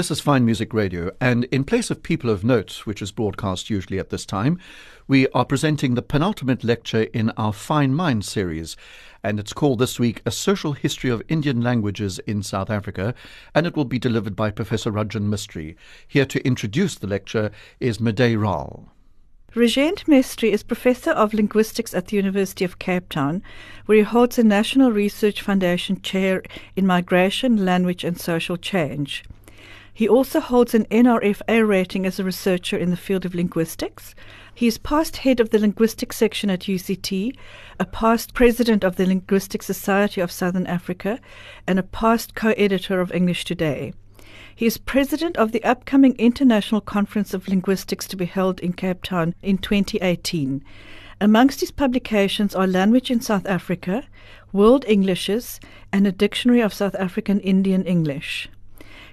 This is Fine Music Radio, and in place of People of Note, which is broadcast usually at this time, we are presenting the penultimate lecture in our Fine Mind series. And it's called this week A Social History of Indian Languages in South Africa, and it will be delivered by Professor Rajend Mesthrie. Here to introduce the lecture is Madej Raal. Rajend Mesthrie is Professor of Linguistics at the University of Cape Town, where he holds a National Research Foundation Chair in Migration, Language and Social Change. He also holds an NRFA rating as a researcher in the field of linguistics. He is past head of the linguistics section at UCT, a past president of the Linguistic Society of Southern Africa, and a past co editor of English Today. He is president of the upcoming International Conference of Linguistics to be held in Cape Town in 2018. Amongst his publications are Language in South Africa, World Englishes, and a Dictionary of South African Indian English.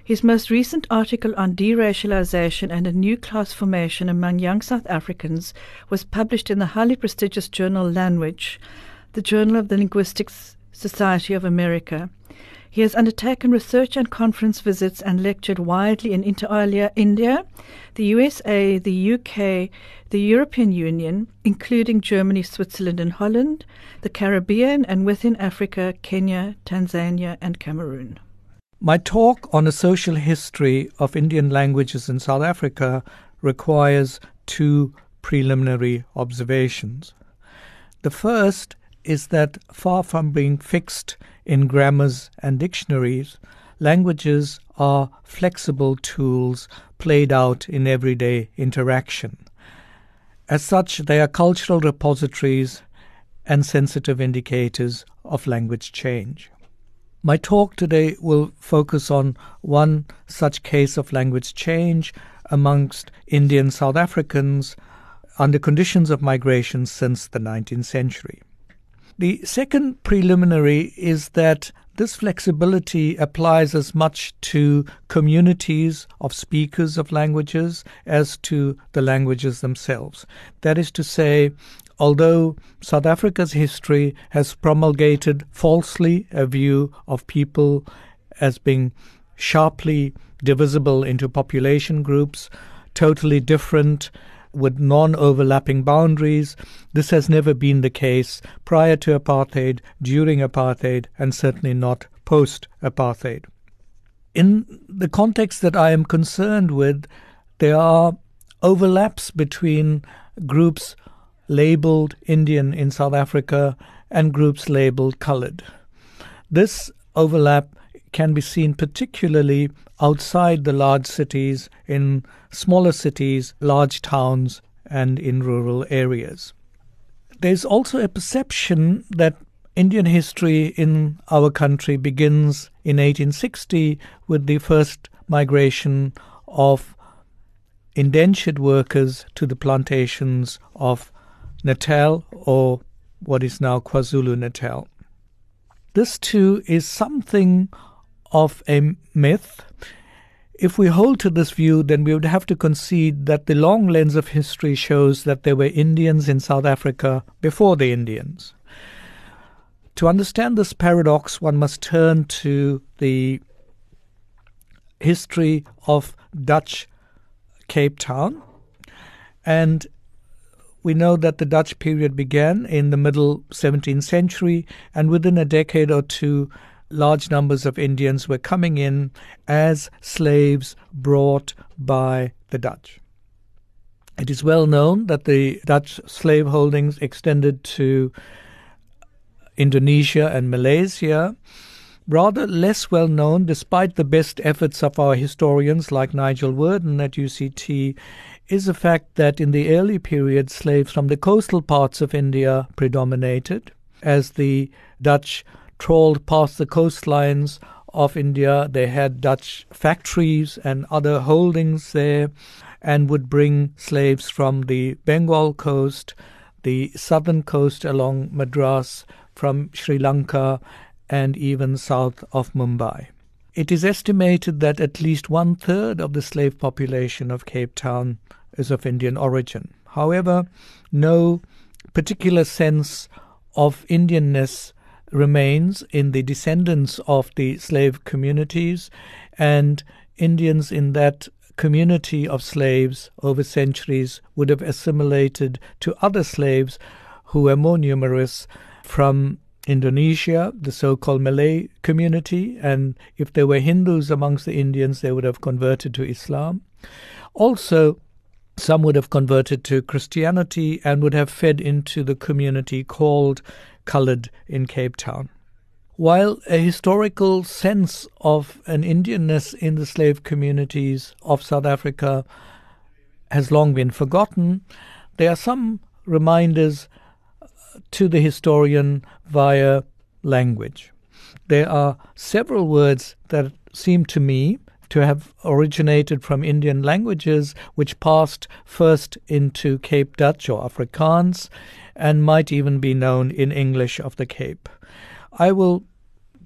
His most recent article on deracialization and a new class formation among young South Africans was published in the highly prestigious journal Language, the Journal of the Linguistics Society of America. He has undertaken research and conference visits and lectured widely in inter India, the USA, the UK, the European Union, including Germany, Switzerland, and Holland, the Caribbean, and within Africa, Kenya, Tanzania, and Cameroon. My talk on a social history of Indian languages in South Africa requires two preliminary observations. The first is that far from being fixed in grammars and dictionaries, languages are flexible tools played out in everyday interaction. As such, they are cultural repositories and sensitive indicators of language change. My talk today will focus on one such case of language change amongst Indian South Africans under conditions of migration since the 19th century. The second preliminary is that this flexibility applies as much to communities of speakers of languages as to the languages themselves. That is to say, although South Africa's history has promulgated falsely a view of people as being sharply divisible into population groups, totally different with non overlapping boundaries. This has never been the case prior to apartheid, during apartheid, and certainly not post apartheid. In the context that I am concerned with, there are overlaps between groups labeled Indian in South Africa and groups labeled colored. This overlap can be seen particularly outside the large cities, in smaller cities, large towns, and in rural areas. There's also a perception that Indian history in our country begins in 1860 with the first migration of indentured workers to the plantations of Natal or what is now KwaZulu Natal. This too is something of a myth. If we hold to this view, then we would have to concede that the long lens of history shows that there were Indians in South Africa before the Indians. To understand this paradox, one must turn to the history of Dutch Cape Town. And we know that the Dutch period began in the middle 17th century, and within a decade or two, large numbers of Indians were coming in as slaves brought by the Dutch. It is well known that the Dutch slave holdings extended to Indonesia and Malaysia. Rather less well known, despite the best efforts of our historians like Nigel Worden at UCT, is the fact that in the early period, slaves from the coastal parts of India predominated. As the Dutch trawled past the coastlines of India, they had Dutch factories and other holdings there and would bring slaves from the Bengal coast, the southern coast along Madras, from Sri Lanka, and even south of Mumbai. It is estimated that at least one third of the slave population of Cape Town is of Indian origin. However, no particular sense of Indianness remains in the descendants of the slave communities, and Indians in that community of slaves over centuries would have assimilated to other slaves who were more numerous from Indonesia, the so called Malay community, and if there were Hindus amongst the Indians, they would have converted to Islam. Also, some would have converted to Christianity and would have fed into the community called coloured in Cape Town. While a historical sense of an Indianness in the slave communities of South Africa has long been forgotten, there are some reminders uh, to the historian via language. There are several words that seem to me to have originated from Indian languages which passed first into Cape Dutch or Afrikaans and might even be known in English of the Cape. I will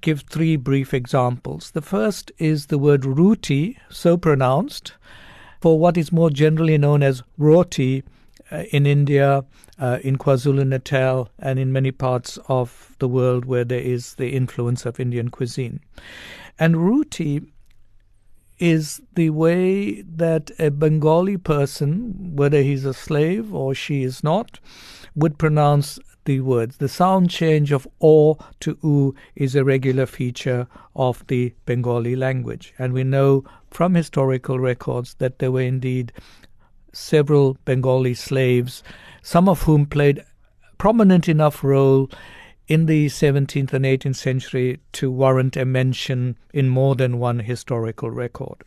give three brief examples. The first is the word roti, so pronounced, for what is more generally known as roti uh, in India, uh, in KwaZulu Natal, and in many parts of the world where there is the influence of Indian cuisine. And roti is the way that a Bengali person, whether he's a slave or she is not, would pronounce the words. The sound change of o to u is a regular feature of the Bengali language. And we know from historical records that there were indeed several Bengali slaves, some of whom played prominent enough role in the 17th and 18th century to warrant a mention in more than one historical record.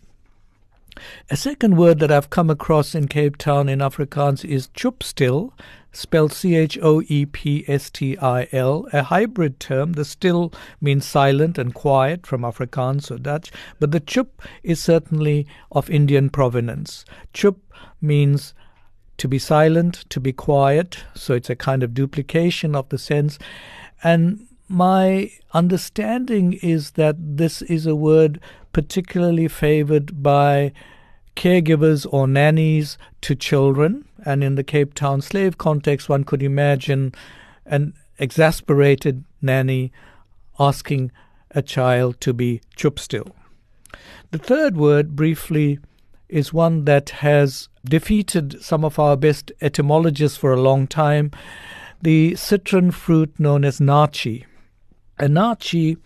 A second word that I've come across in Cape Town in Afrikaans is choepstil, spelled C H O E P S T I L, a hybrid term. The still means silent and quiet from Afrikaans or Dutch, but the chup is certainly of Indian provenance. Chup means to be silent, to be quiet, so it's a kind of duplication of the sense. And my understanding is that this is a word particularly favored by caregivers or nannies to children. And in the Cape Town slave context, one could imagine an exasperated nanny asking a child to be chup still. The third word, briefly, is one that has defeated some of our best etymologists for a long time the citron fruit known as naartjie. A naartjie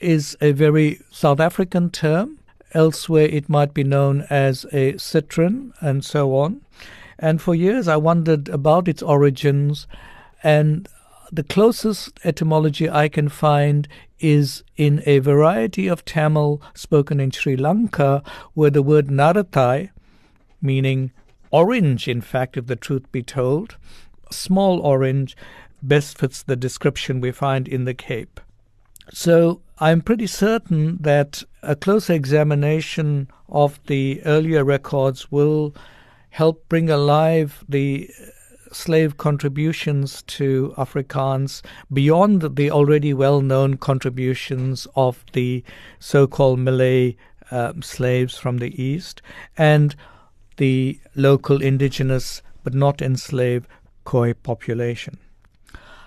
is a very South African term. Elsewhere, it might be known as a citron and so on. And for years, I wondered about its origins. And the closest etymology I can find is in a variety of Tamil spoken in Sri Lanka, where the word narathai, meaning orange, in fact, if the truth be told, small orange, best fits the description we find in the Cape. So I'm pretty certain that a closer examination of the earlier records will help bring alive the slave contributions to Afrikaans beyond the already well known contributions of the so called Malay um, slaves from the East and the local indigenous but not enslaved Khoi population.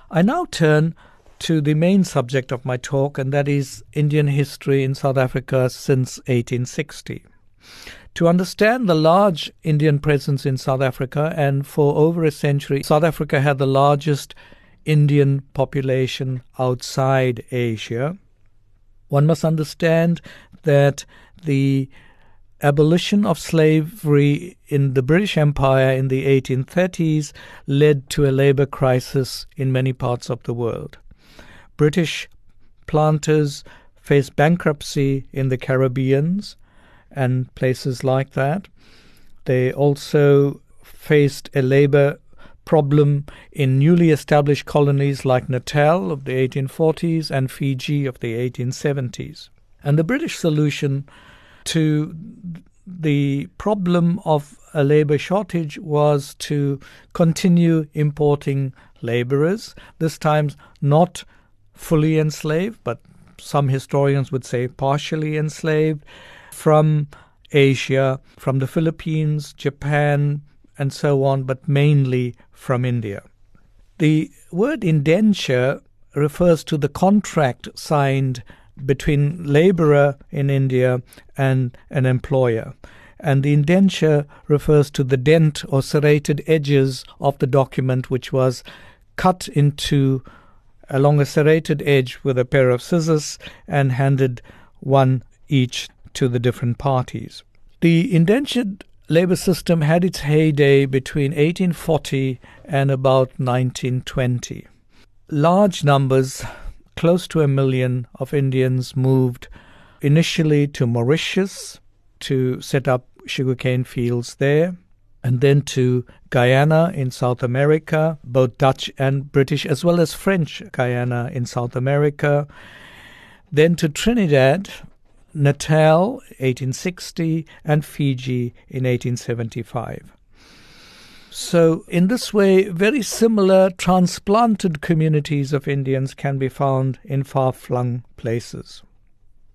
I now turn to the main subject of my talk, and that is Indian history in South Africa since 1860. To understand the large Indian presence in South Africa, and for over a century, South Africa had the largest Indian population outside Asia, one must understand that the abolition of slavery in the British Empire in the 1830s led to a labor crisis in many parts of the world. British planters faced bankruptcy in the Caribbeans and places like that. They also faced a labor problem in newly established colonies like Natal of the 1840s and Fiji of the 1870s. And the British solution to the problem of a labor shortage was to continue importing laborers, this time not fully enslaved, but some historians would say partially enslaved, from Asia, from the Philippines, Japan, and so on, but mainly from India. The word indenture refers to the contract signed between laborer in India and an employer. And the indenture refers to the dent or serrated edges of the document, which was cut into along a serrated edge with a pair of scissors and handed one each to the different parties. The indentured labor system had its heyday between 1840 and about 1920. Large numbers, close to a million, of Indians moved initially to Mauritius to set up sugarcane fields there, and then to Guyana in South America, both Dutch and British, as well as French Guyana in South America, then to Trinidad, Natal 1860, and Fiji in 1875. So, in this way, very similar transplanted communities of Indians can be found in far flung places.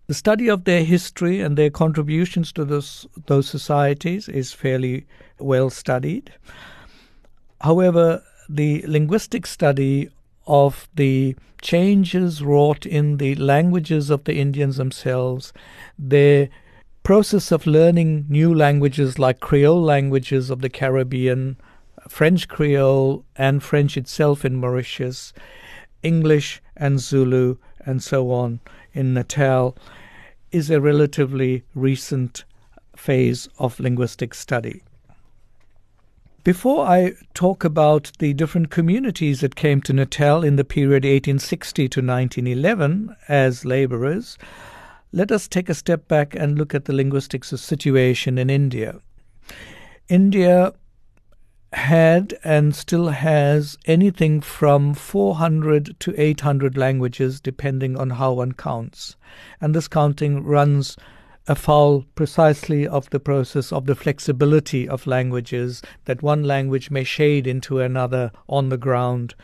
The study of their history and their contributions to those, those societies is fairly well studied. However, the linguistic study of the changes wrought in the languages of the Indians themselves, their process of learning new languages like Creole languages of the Caribbean, French Creole, and French itself in Mauritius, English and Zulu, and so on in Natal, is a relatively recent phase of linguistic study. Before I talk about the different communities that came to Natal in the period 1860 to 1911 as laborers, let us take a step back and look at the linguistic situation in India. India had and still has anything from 400 to 800 languages, depending on how one counts. And this counting runs afoul precisely of the process of the flexibility of languages, that one language may shade into another on the ground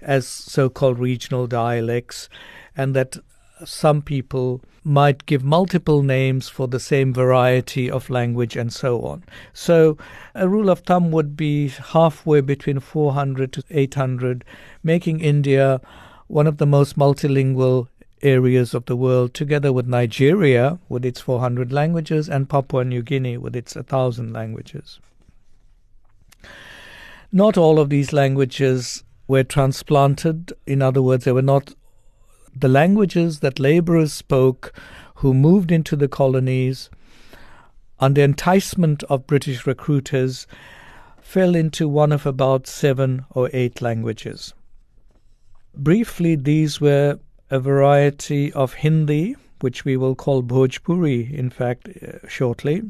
as so called regional dialects, and that some people might give multiple names for the same variety of language and so on. So, a rule of thumb would be halfway between 400 to 800, making India one of the most multilingual areas of the world, together with Nigeria with its 400 languages and Papua New Guinea with its 1,000 languages. Not all of these languages were transplanted. In other words, they were not the languages that laborers spoke who moved into the colonies under enticement of British recruiters fell into one of about seven or eight languages. Briefly, these were a variety of Hindi, which we will call Bhojpuri, in fact, uh, shortly,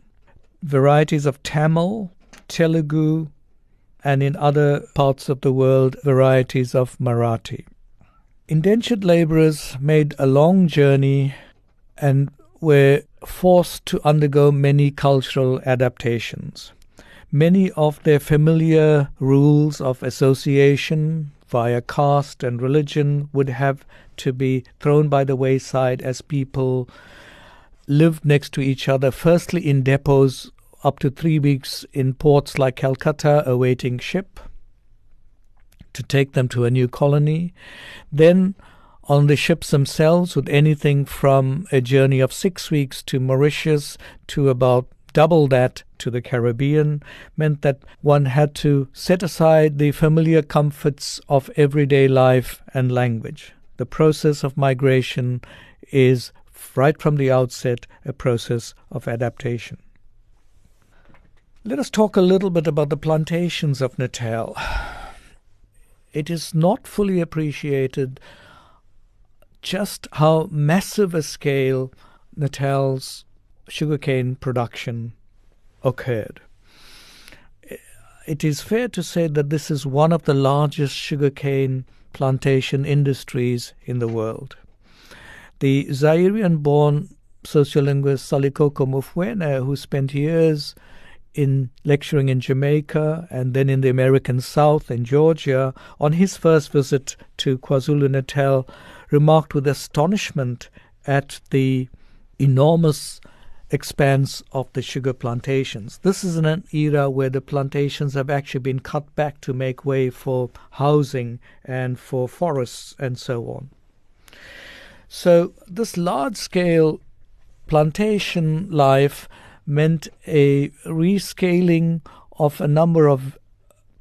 varieties of Tamil, Telugu, and in other parts of the world, varieties of Marathi. Indentured laborers made a long journey and were forced to undergo many cultural adaptations. Many of their familiar rules of association via caste and religion would have to be thrown by the wayside as people lived next to each other, firstly in depots up to three weeks in ports like Calcutta awaiting ship to take them to a new colony. Then on the ships themselves, with anything from a journey of six weeks to Mauritius to about double that to the Caribbean, meant that one had to set aside the familiar comforts of everyday life and language. The process of migration is, right from the outset, a process of adaptation. Let us talk a little bit about the plantations of Natal. It is not fully appreciated just how massive a scale Natal's sugarcane production occurred. It is fair to say that this is one of the largest sugarcane plantation industries in the world. The Zairean born sociolinguist Salikoko Mufwene, who spent years in lecturing in Jamaica and then in the American South in Georgia, on his first visit to KwaZulu Natal, remarked with astonishment at the enormous expanse of the sugar plantations. This is in an era where the plantations have actually been cut back to make way for housing and for forests and so on. So, this large scale plantation life meant a rescaling of a number of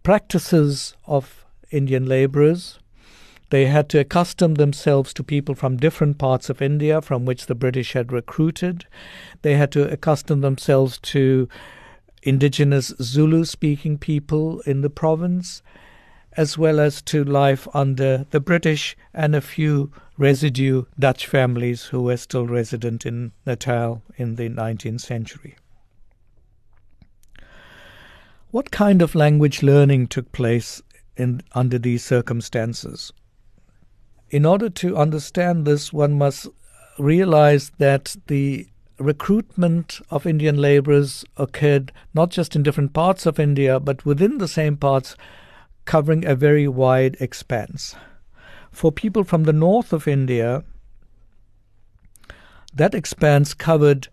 practices of Indian laborers. They had to accustom themselves to people from different parts of India from which the British had recruited. They had to accustom themselves to indigenous Zulu speaking people in the province, as well as to life under the British and a few residue Dutch families who were still resident in Natal in the 19th century. What kind of language learning took place in, under these circumstances? In order to understand this, one must realize that the recruitment of Indian laborers occurred not just in different parts of India, but within the same parts, covering a very wide expanse. For people from the north of India, that expanse covered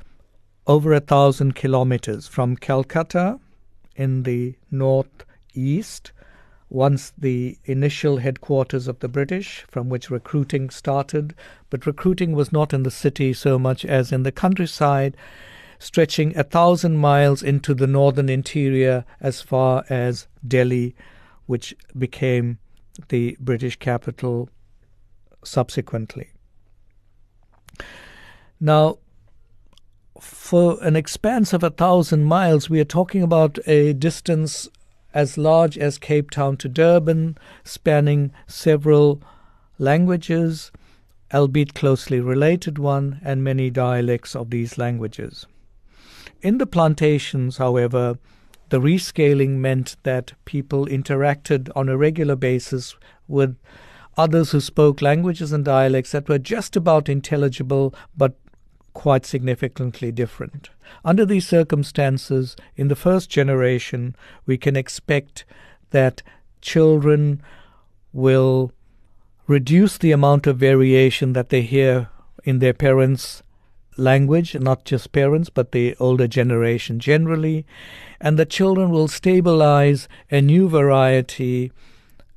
over a thousand kilometers from Calcutta in the northeast, once the initial headquarters of the British, from which recruiting started. But recruiting was not in the city so much as in the countryside, stretching a thousand miles into the northern interior as far as Delhi, which became the British capital subsequently. Now, for an expanse of a thousand miles, we are talking about a distance as large as Cape Town to Durban, spanning several languages, albeit closely related one, and many dialects of these languages. In the plantations, however, the rescaling meant that people interacted on a regular basis with others who spoke languages and dialects that were just about intelligible but quite significantly different. Under these circumstances, in the first generation, we can expect that children will reduce the amount of variation that they hear in their parents' language, not just parents, but the older generation generally, and the children will stabilize a new variety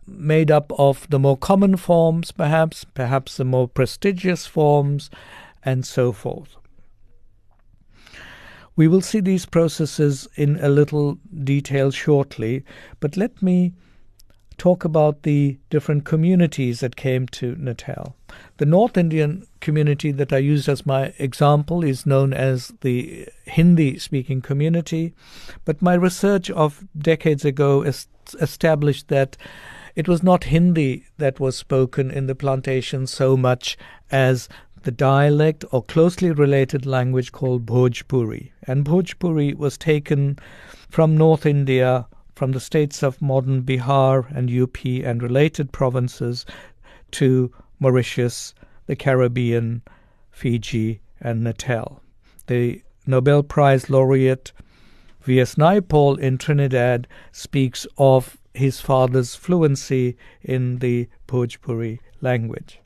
made up of the more common forms, perhaps, perhaps the more prestigious forms, and so forth. We will see these processes in a little detail shortly, but let me talk about the different communities that came to Natal. The North Indian community that I used as my example is known as the Hindi speaking community, but my research of decades ago established that it was not Hindi that was spoken in the plantation so much as the dialect or closely related language called Bhojpuri. And Bhojpuri was taken from North India, from the states of modern Bihar and UP and related provinces to Mauritius, the Caribbean, Fiji, and Natal. The Nobel Prize laureate V.S. Naipaul in Trinidad speaks of his father's fluency in the Bhojpuri language.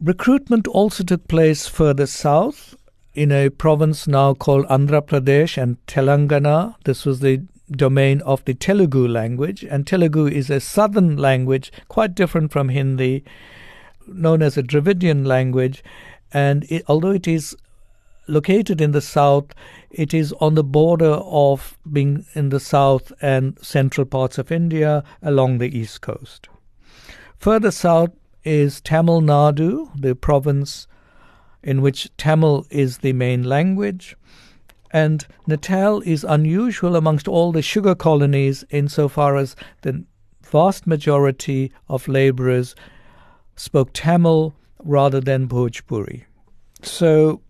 Recruitment also took place further south in a province now called Andhra Pradesh and Telangana. This was the domain of the Telugu language, and Telugu is a southern language, quite different from Hindi, known as a Dravidian language. And it, although it is located in the south, it is on the border of being in the south and central parts of India along the east coast. Further south, is Tamil Nadu, the province in which Tamil is the main language. And Natal is unusual amongst all the sugar colonies insofar as the vast majority of laborers spoke Tamil rather than Bhojpuri. So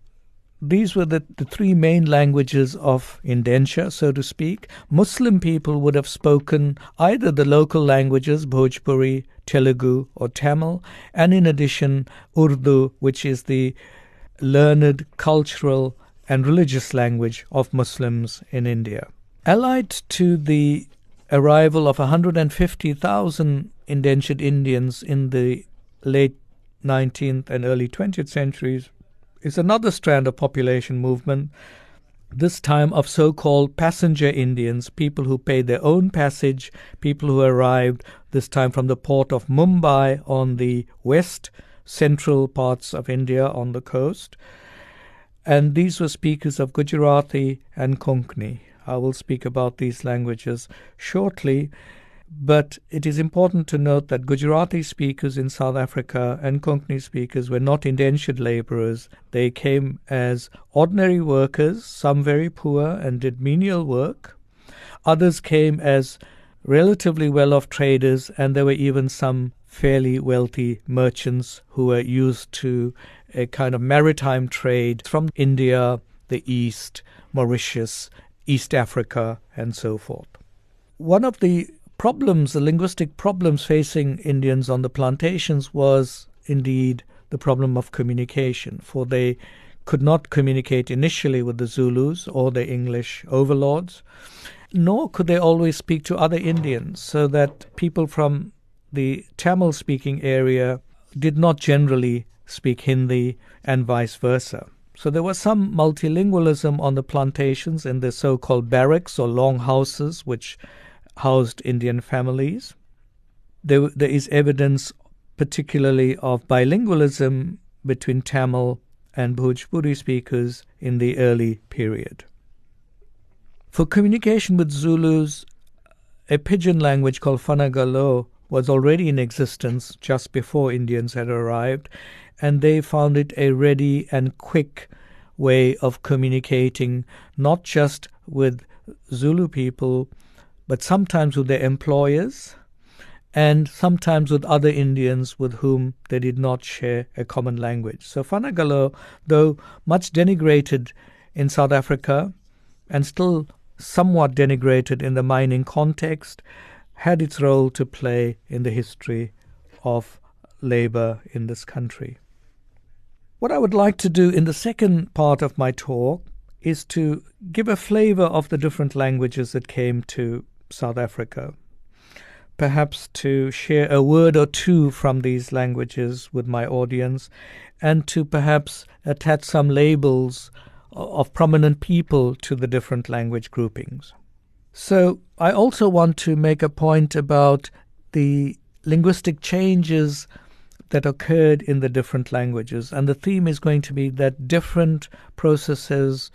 these were the, the three main languages of indenture, so to speak. Muslim people would have spoken either the local languages, Bhojpuri, Telugu, or Tamil, and in addition, Urdu, which is the learned, cultural, and religious language of Muslims in India. Allied to the arrival of 150,000 indentured Indians in the late 19th and early 20th centuries is another strand of population movement, this time of so called passenger Indians, people who paid their own passage, people who arrived this time from the port of Mumbai on the west central parts of India on the coast. And these were speakers of Gujarati and Konkani. I will speak about these languages shortly. But it is important to note that Gujarati speakers in South Africa and Konkani speakers were not indentured laborers. They came as ordinary workers, some very poor and did menial work. Others came as relatively well off traders, and there were even some fairly wealthy merchants who were used to a kind of maritime trade from India, the East, Mauritius, East Africa, and so forth. One of the problems, the linguistic problems facing Indians on the plantations was indeed the problem of communication, for they could not communicate initially with the Zulus or the English overlords, nor could they always speak to other Indians, so that people from the Tamil speaking area did not generally speak Hindi and vice versa. So there was some multilingualism on the plantations in the so called barracks or long houses, which housed Indian families. There, there is evidence, particularly, of bilingualism between Tamil and Bhojpuri speakers in the early period. For communication with Zulus, a pidgin language called Fanagalo was already in existence just before Indians had arrived, and they found it a ready and quick way of communicating not just with Zulu people, but sometimes with their employers and sometimes with other Indians with whom they did not share a common language. So Fanagalo, though much denigrated in South Africa and still somewhat denigrated in the mining context, had its role to play in the history of labor in this country. What I would like to do in the second part of my talk is to give a flavor of the different languages that came to South Africa. Perhaps to share a word or two from these languages with my audience, and to perhaps attach some labels of prominent people to the different language groupings. So, I also want to make a point about the linguistic changes that occurred in the different languages. And the theme is going to be that different processes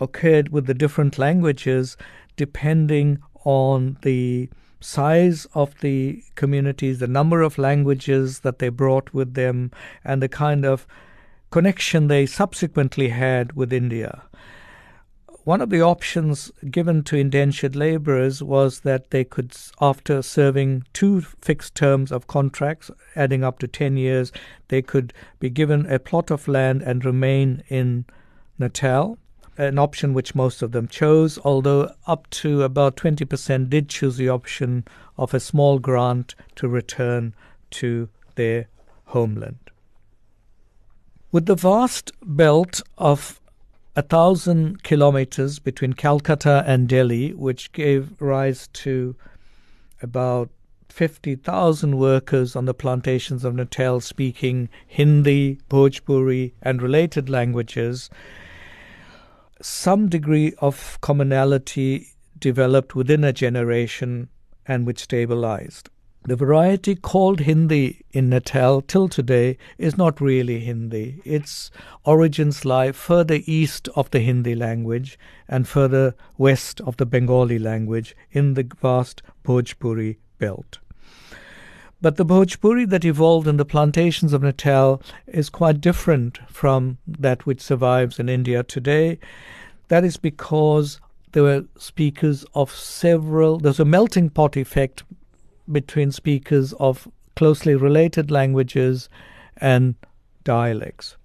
occurred with the different languages depending on the size of the communities, the number of languages that they brought with them, and the kind of connection they subsequently had with India. One of the options given to indentured laborers was that they could, after serving two fixed terms of contracts, adding up to 10 years, they could be given a plot of land and remain in Natal, an option which most of them chose, although up to about 20% did choose the option of a small grant to return to their homeland. With the vast belt of a thousand kilometers between Calcutta and Delhi, which gave rise to about 50,000 workers on the plantations of Natal speaking Hindi, Bhojpuri, and related languages. Some degree of commonality developed within a generation and which stabilized. The variety called Hindi in Natal till today is not really Hindi. Its origins lie further east of the Hindi language and further west of the Bengali language in the vast Bhojpuri belt. But the Bhojpuri that evolved in the plantations of Natal is quite different from that which survives in India today. That is because there were speakers of several, there's a melting pot effect between speakers of closely related languages and dialects.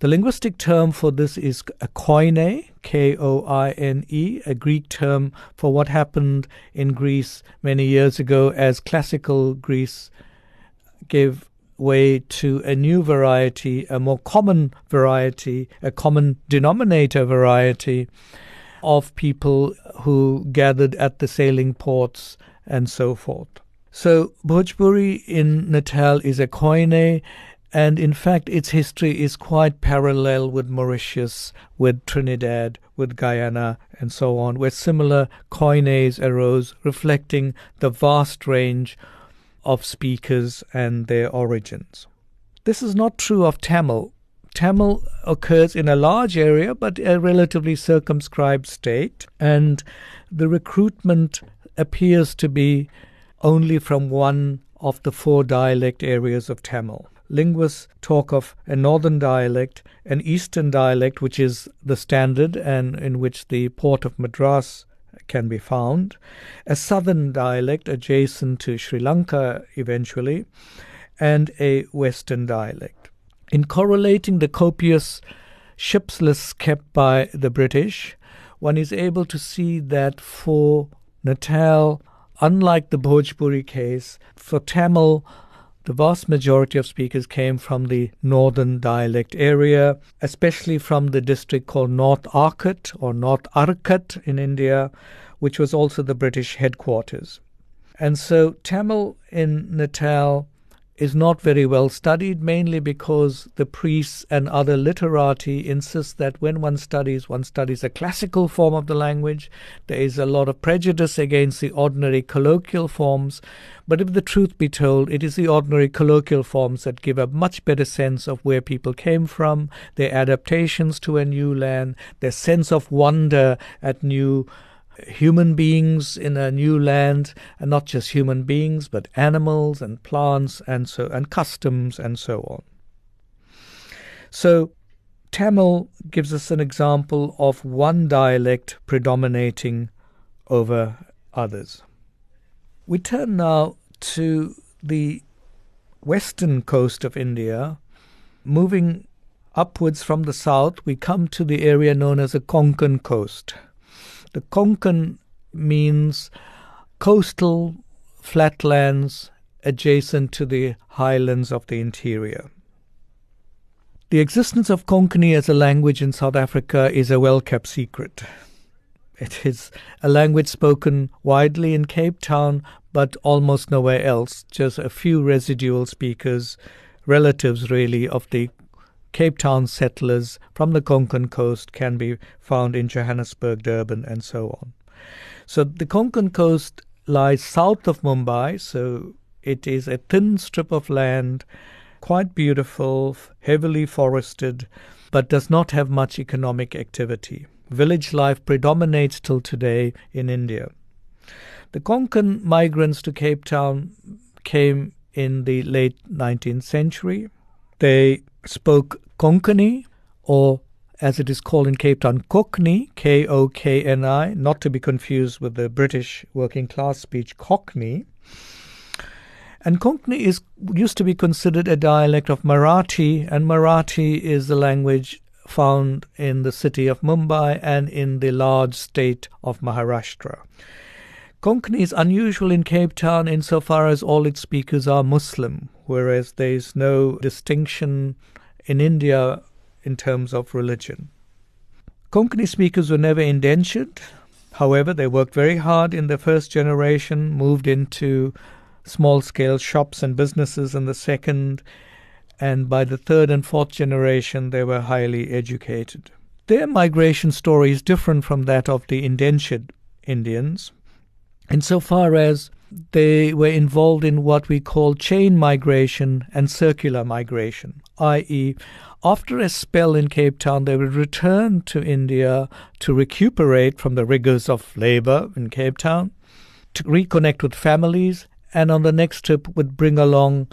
The linguistic term for this is a koine, K O I N E, a Greek term for what happened in Greece many years ago as classical Greece gave way to a new variety, a more common variety, a common denominator variety of people who gathered at the sailing ports and so forth. So Bhojpuri in Natal is a koine, and in fact its history is quite parallel with Mauritius, with Trinidad, with Guyana, and so on, where similar koines arose, reflecting the vast range of speakers and their origins. This is not true of Tamil. Tamil occurs in a large area but a relatively circumscribed state, and the recruitment appears to be only from one of the four dialect areas of Tamil. Linguists talk of a northern dialect, an eastern dialect, which is the standard and in which the port of Madras can be found, a southern dialect adjacent to Sri Lanka eventually, and a western dialect. In correlating the copious ships lists kept by the British, one is able to see that for Natal, unlike the Bhojpuri case, for Tamil, the vast majority of speakers came from the northern dialect area, especially from the district called North Arcot or North Arcot in India, which was also the British headquarters. And so Tamil in Natal is not very well studied, mainly because the priests and other literati insist that when one studies, one studies a classical form of the language. There is a lot of prejudice against the ordinary colloquial forms. But if the truth be told, it is the ordinary colloquial forms that give a much better sense of where people came from, their adaptations to a new land, their sense of wonder at new human beings in a new land, and not just human beings, but animals and plants and so and customs and so on. So Tamil gives us an example of one dialect predominating over others. We turn now to the western coast of India. Moving upwards from the south, we come to the area known as the Konkan coast. The Konkan means coastal flatlands adjacent to the highlands of the interior. The existence of Konkani as a language in South Africa is a well kept secret. It is a language spoken widely in Cape Town, but almost nowhere else. Just a few residual speakers, relatives really, of the Cape Town settlers from the Konkan coast can be found in Johannesburg, Durban, and so on. So the Konkan coast lies south of Mumbai, so it is a thin strip of land, quite beautiful, heavily forested, but does not have much economic activity. Village life predominates till today in India. The Konkan migrants to Cape Town came in the late 19th century. They spoke Konkani, or as it is called in Cape Town, Kokni, K O K N I, not to be confused with the British working class speech Cockney. And Konkani is used to be considered a dialect of Marathi, and Marathi is the language found in the city of Mumbai and in the large state of Maharashtra. Konkani is unusual in Cape Town insofar as all its speakers are Muslim, whereas there is no distinction in India in terms of religion. Konkani speakers were never indentured. However, they worked very hard in the first generation, moved into small scale shops and businesses in the second, and by the third and fourth generation, they were highly educated. Their migration story is different from that of the indentured Indians insofar as they were involved in what we call chain migration and circular migration, i.e., after a spell in Cape Town, they would return to India to recuperate from the rigors of labor in Cape Town, to reconnect with families, and on the next trip would bring along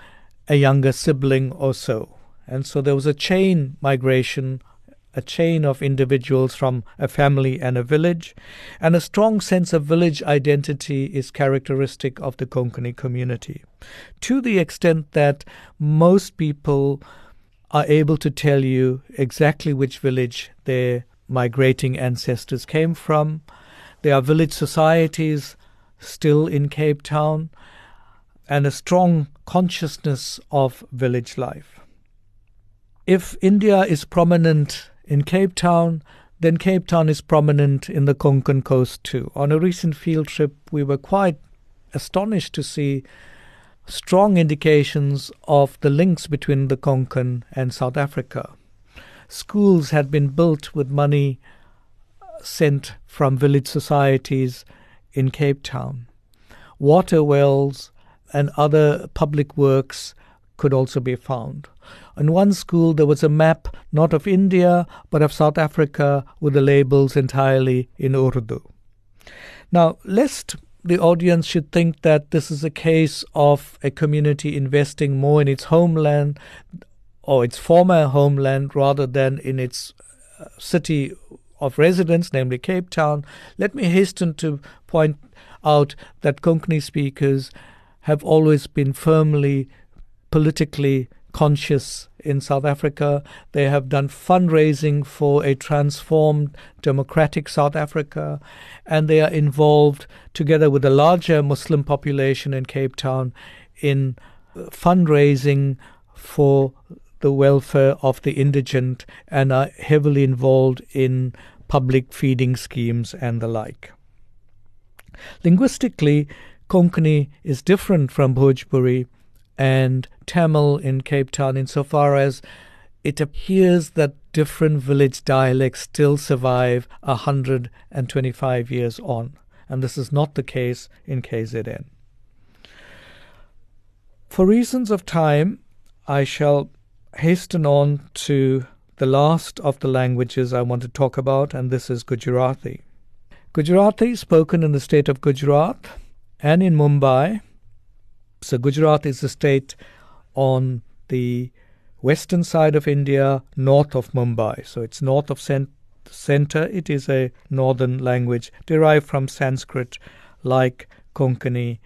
a younger sibling or so. And so there was a chain migration a chain of individuals from a family and a village, and a strong sense of village identity is characteristic of the Konkani community. To the extent that most people are able to tell you exactly which village their migrating ancestors came from. There are village societies still in Cape Town and a strong consciousness of village life. If India is prominent in Cape Town, then Cape Town is prominent in the Konkan coast too. On a recent field trip, we were quite astonished to see strong indications of the links between the Konkan and South Africa. Schools had been built with money uh, sent from village societies in Cape Town. Water wells and other public works could also be found. In one school, there was a map not of India but of South Africa with the labels entirely in Urdu. Now, lest the audience should think that this is a case of a community investing more in its homeland or its former homeland rather than in its uh, city of residence, namely Cape Town, let me hasten to point out that Konkani speakers have always been firmly politically conscious in South Africa. They have done fundraising for a transformed democratic South Africa, and they are involved, together with a larger Muslim population in Cape Town, in uh, fundraising for the welfare of the indigent and are heavily involved in public feeding schemes and the like. Linguistically, Konkani is different from Bhojpuri and Tamil in Cape Town insofar as it appears that different village dialects still survive 125 years on, and this is not the case in KZN. For reasons of time, I shall hasten on to the last of the languages I want to talk about, and this is Gujarati. Gujarati, spoken in the state of Gujarat and in Mumbai, so Gujarat is a state on the western side of India, north of Mumbai. So it's north of cent- center. It is a northern language derived from Sanskrit, like Konkani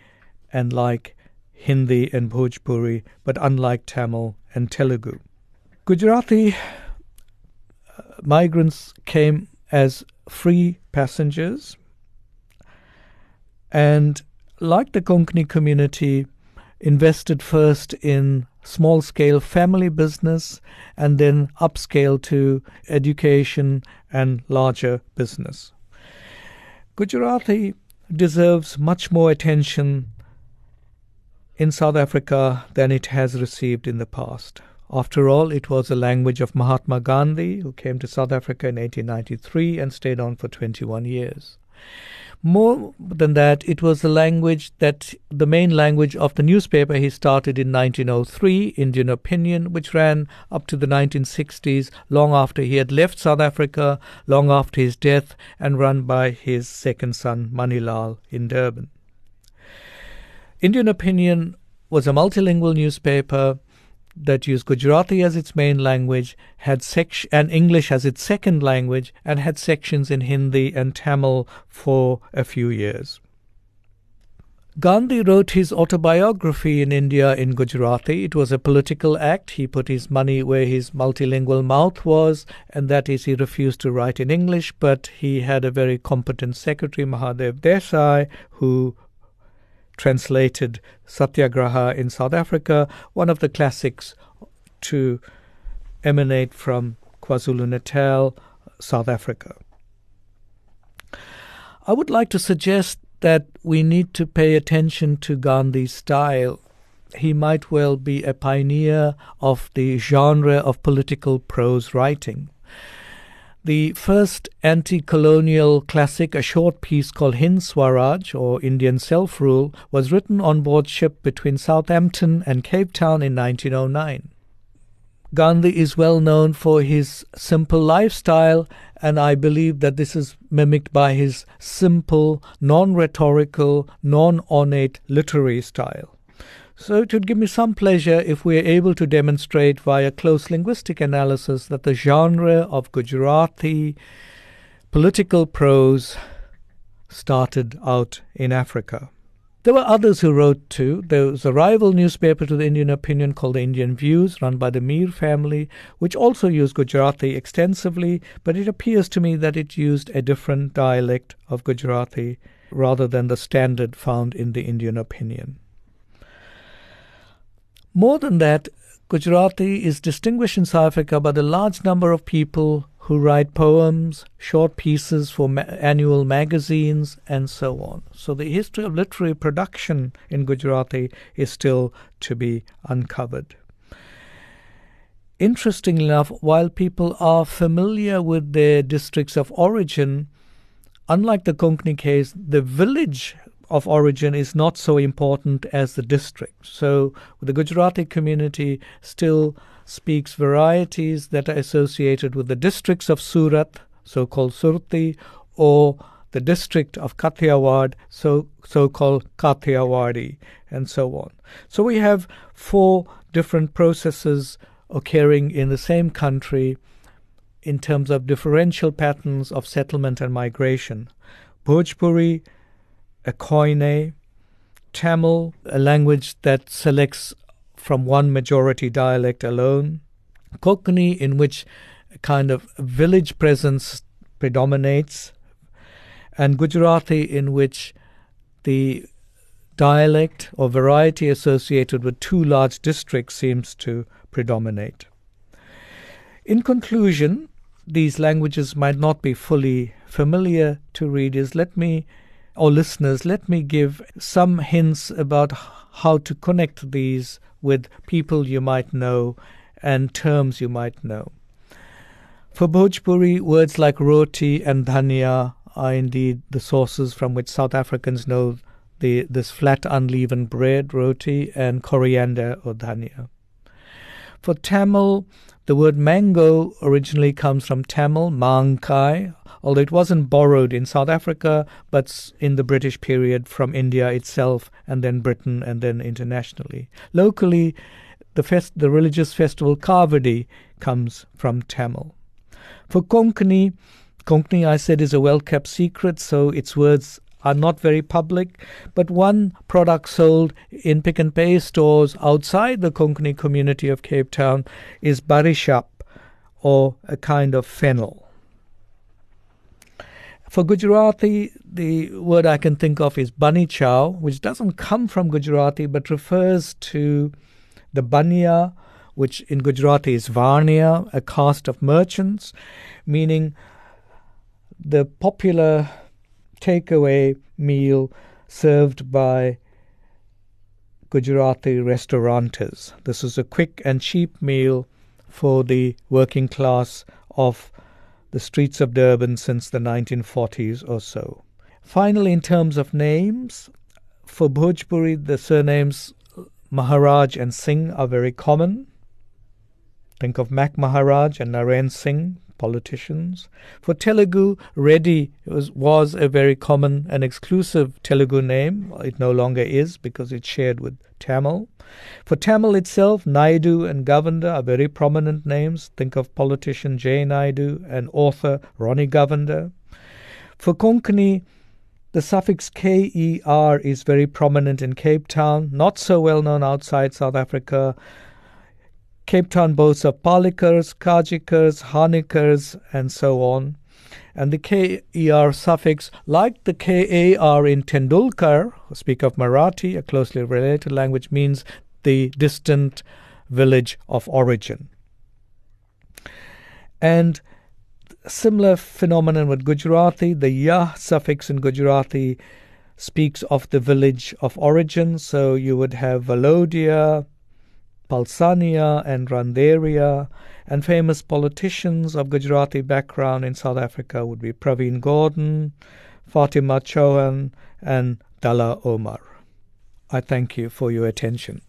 and like Hindi and Bhojpuri, but unlike Tamil and Telugu. Gujarati uh, migrants came as free passengers, and like the Konkani community, invested first in small scale family business and then upscale to education and larger business. Gujarati deserves much more attention in South Africa than it has received in the past. After all, it was the language of Mahatma Gandhi, who came to South Africa in 1893 and stayed on for 21 years. More than that, it was the language that the main language of the newspaper he started in 1903, Indian Opinion, which ran up to the 1960s, long after he had left South Africa, long after his death, and run by his second son, Manilal, in Durban. Indian Opinion was a multilingual newspaper that used Gujarati as its main language, had sec- and English as its second language, and had sections in Hindi and Tamil for a few years. Gandhi wrote his autobiography in India in Gujarati. It was a political act. He put his money where his multilingual mouth was, and that is, he refused to write in English, but he had a very competent secretary, Mahadev Desai, who translated Satyagraha in South Africa, one of the classics to emanate from KwaZulu Natal, South Africa. I would like to suggest that we need to pay attention to Gandhi's style. He might well be a pioneer of the genre of political prose writing. The first anti colonial classic, a short piece called Hind Swaraj or Indian Self Rule, was written on board ship between Southampton and Cape Town in 1909. Gandhi is well known for his simple lifestyle, and I believe that this is mimicked by his simple, non rhetorical, non ornate literary style. So it would give me some pleasure if we are able to demonstrate via close linguistic analysis that the genre of Gujarati political prose started out in Africa. There were others who wrote too. There was a rival newspaper to the Indian opinion called the Indian Views, run by the Meer family, which also used Gujarati extensively, but it appears to me that it used a different dialect of Gujarati rather than the standard found in the Indian opinion. More than that, Gujarati is distinguished in South Africa by the large number of people who write poems, short pieces for ma- annual magazines, and so on. So the history of literary production in Gujarati is still to be uncovered. Interestingly enough, while people are familiar with their districts of origin, unlike the Konkani case, the village of origin is not so important as the district. So the Gujarati community still speaks varieties that are associated with the districts of Surat, so called Surti, or the district of Kathiawad, so so called Kathiawadi, and so on. So we have four different processes occurring in the same country in terms of differential patterns of settlement and migration. Bhojpuri, a Koine, Tamil, a language that selects from one majority dialect alone, Konkani, in which a kind of village presence predominates, and Gujarati, in which the dialect or variety associated with two large districts seems to predominate. In conclusion, these languages might not be fully familiar to readers. Let me, or listeners, let me give some hints about how to connect these with people you might know and terms you might know. For Bhojpuri, words like roti and dhania are indeed the sources from which South Africans know the, this flat unleavened bread, roti, and coriander or dhania. For Tamil, the word mango originally comes from Tamil, mangkai, although it wasn't borrowed in South Africa, but in the British period from India itself, and then Britain, and then internationally. Locally, the, fest- the religious festival Kavadi comes from Tamil. For Konkani, Konkani, I said, is a well kept secret, so its words are not very public, but one product sold in Pick n Pay stores outside the Konkani community of Cape Town is barishap, or a kind of fennel. For Gujarati, the word I can think of is bunny chow, which doesn't come from Gujarati but refers to the banya, which in Gujarati is varnia, a caste of merchants, meaning the popular takeaway meal served by Gujarati restaurateurs. This is a quick and cheap meal for the working class of the streets of Durban since the 1940s or so. Finally, in terms of names, for Bhojpuri, the surnames Maharaj and Singh are very common. Think of Mac Maharaj and Narain Singh, politicians. For Telugu, Reddy was, was a very common and exclusive Telugu name. It no longer is because it's shared with Tamil. For Tamil itself, Naidu and Govender are very prominent names. Think of politician Jay Naidoo and author Ronnie Govender. For Konkani, the suffix KER is very prominent in Cape Town, not so well known outside South Africa. Cape Town boasts of Palikars, Kajikars, Hanikars, and so on. And the KER suffix, like the KAR in Tendulkar, who speak of Marathi, a closely related language, means the distant village of origin. And similar phenomenon with Gujarati, the Ya suffix in Gujarati speaks of the village of origin. So you would have Valodia, Palsania and Randeria, and famous politicians of Gujarati background in South Africa would be Pravin Gordhan, Fatima Chohan, and Dullah Omar. I thank you for your attention.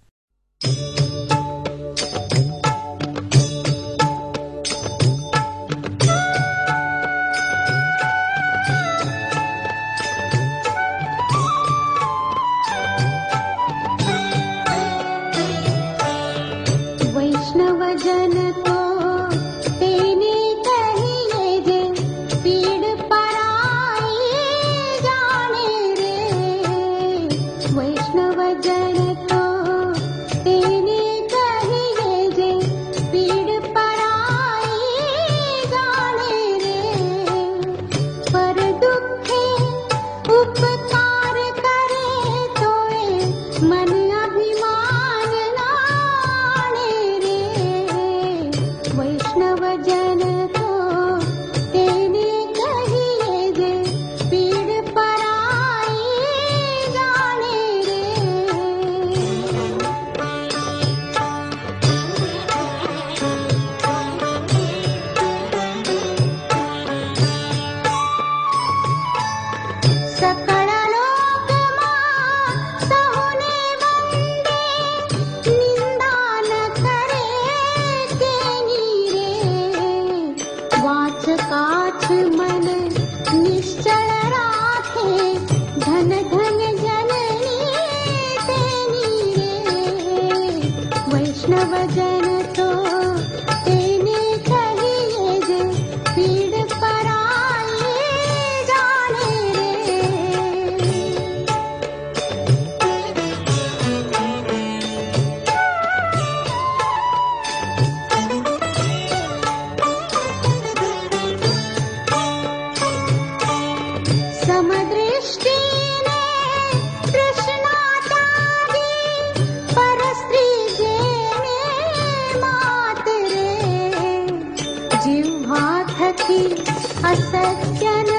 सज्जन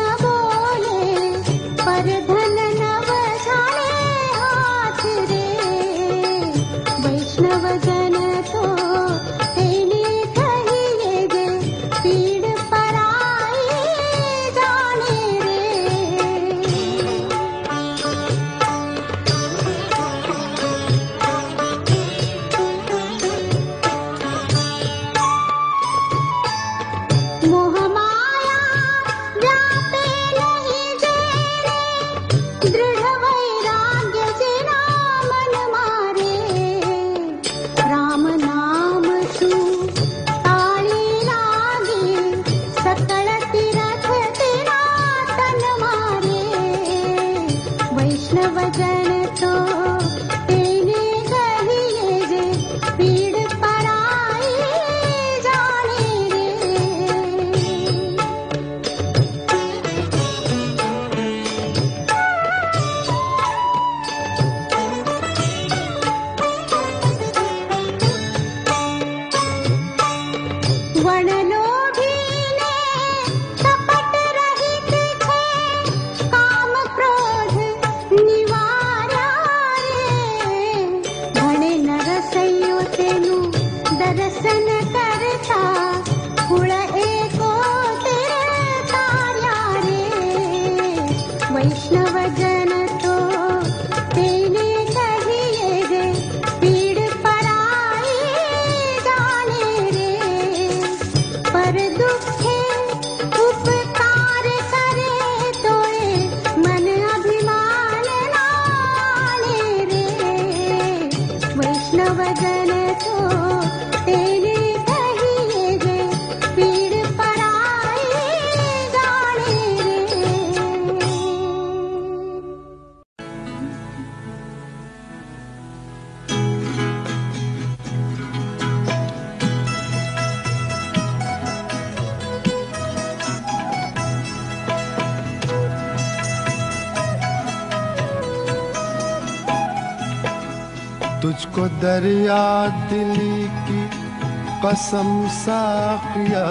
कसम साकिया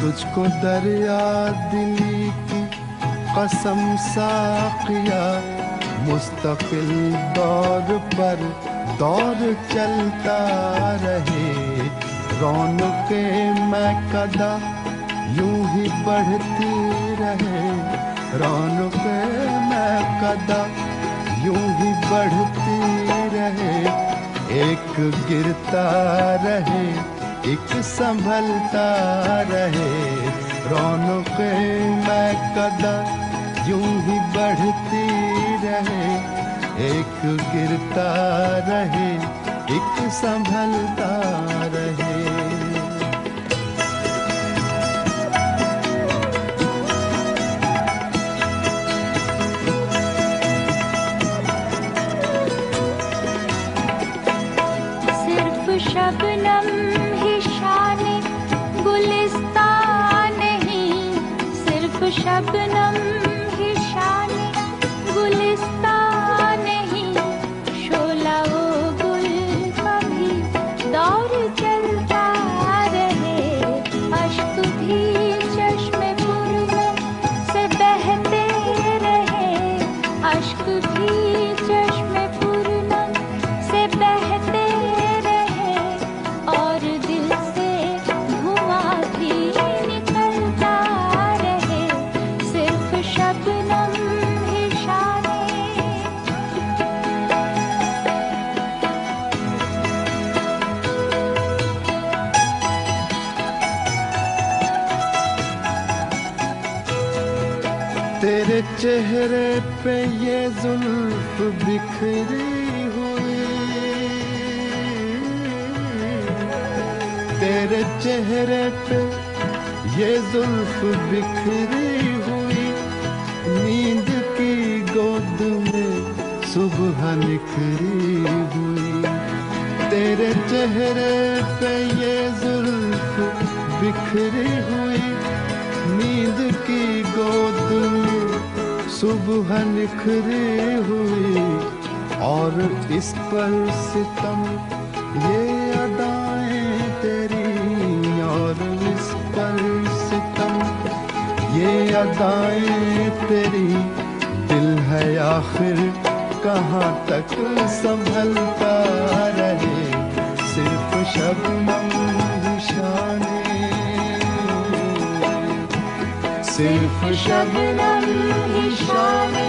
तुझको दरिया दिली की कसम साकिया मुस्तकिल दौर पर दौर चलता रहे। रौनक मैं कदा यूँ ही बढ़ती रहे। रौनक मैं कदा यूँ ही बढ़ती रहे। एक गिरता रहे। एक संभलता रहे। रौनक मैं कदा यूं ही बढ़ती रहे। एक गिरता रहे एक संभलता रहे अदाएँ तेरी। दिल है आखिर कहाँ तक संभलता रहे? सिर्फ़ शबनम निशाने सिर्फ़ शबनम निशाने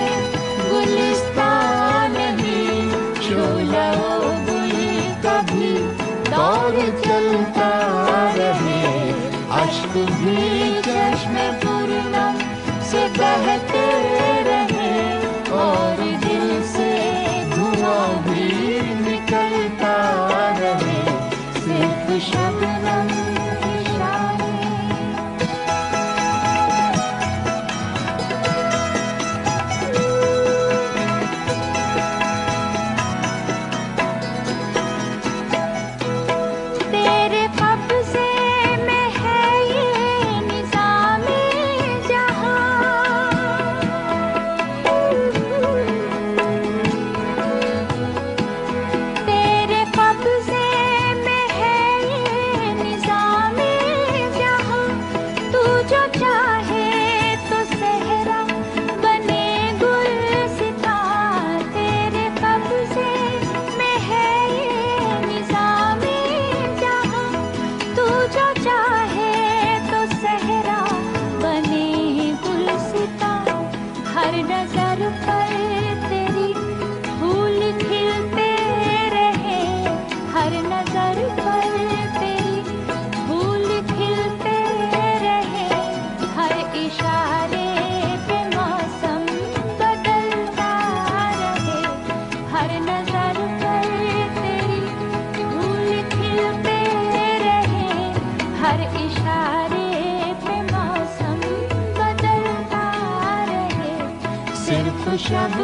गुलिस्तान में शोला कभी दौर चलता रहे। अश्क भी बहते अगर पलते shall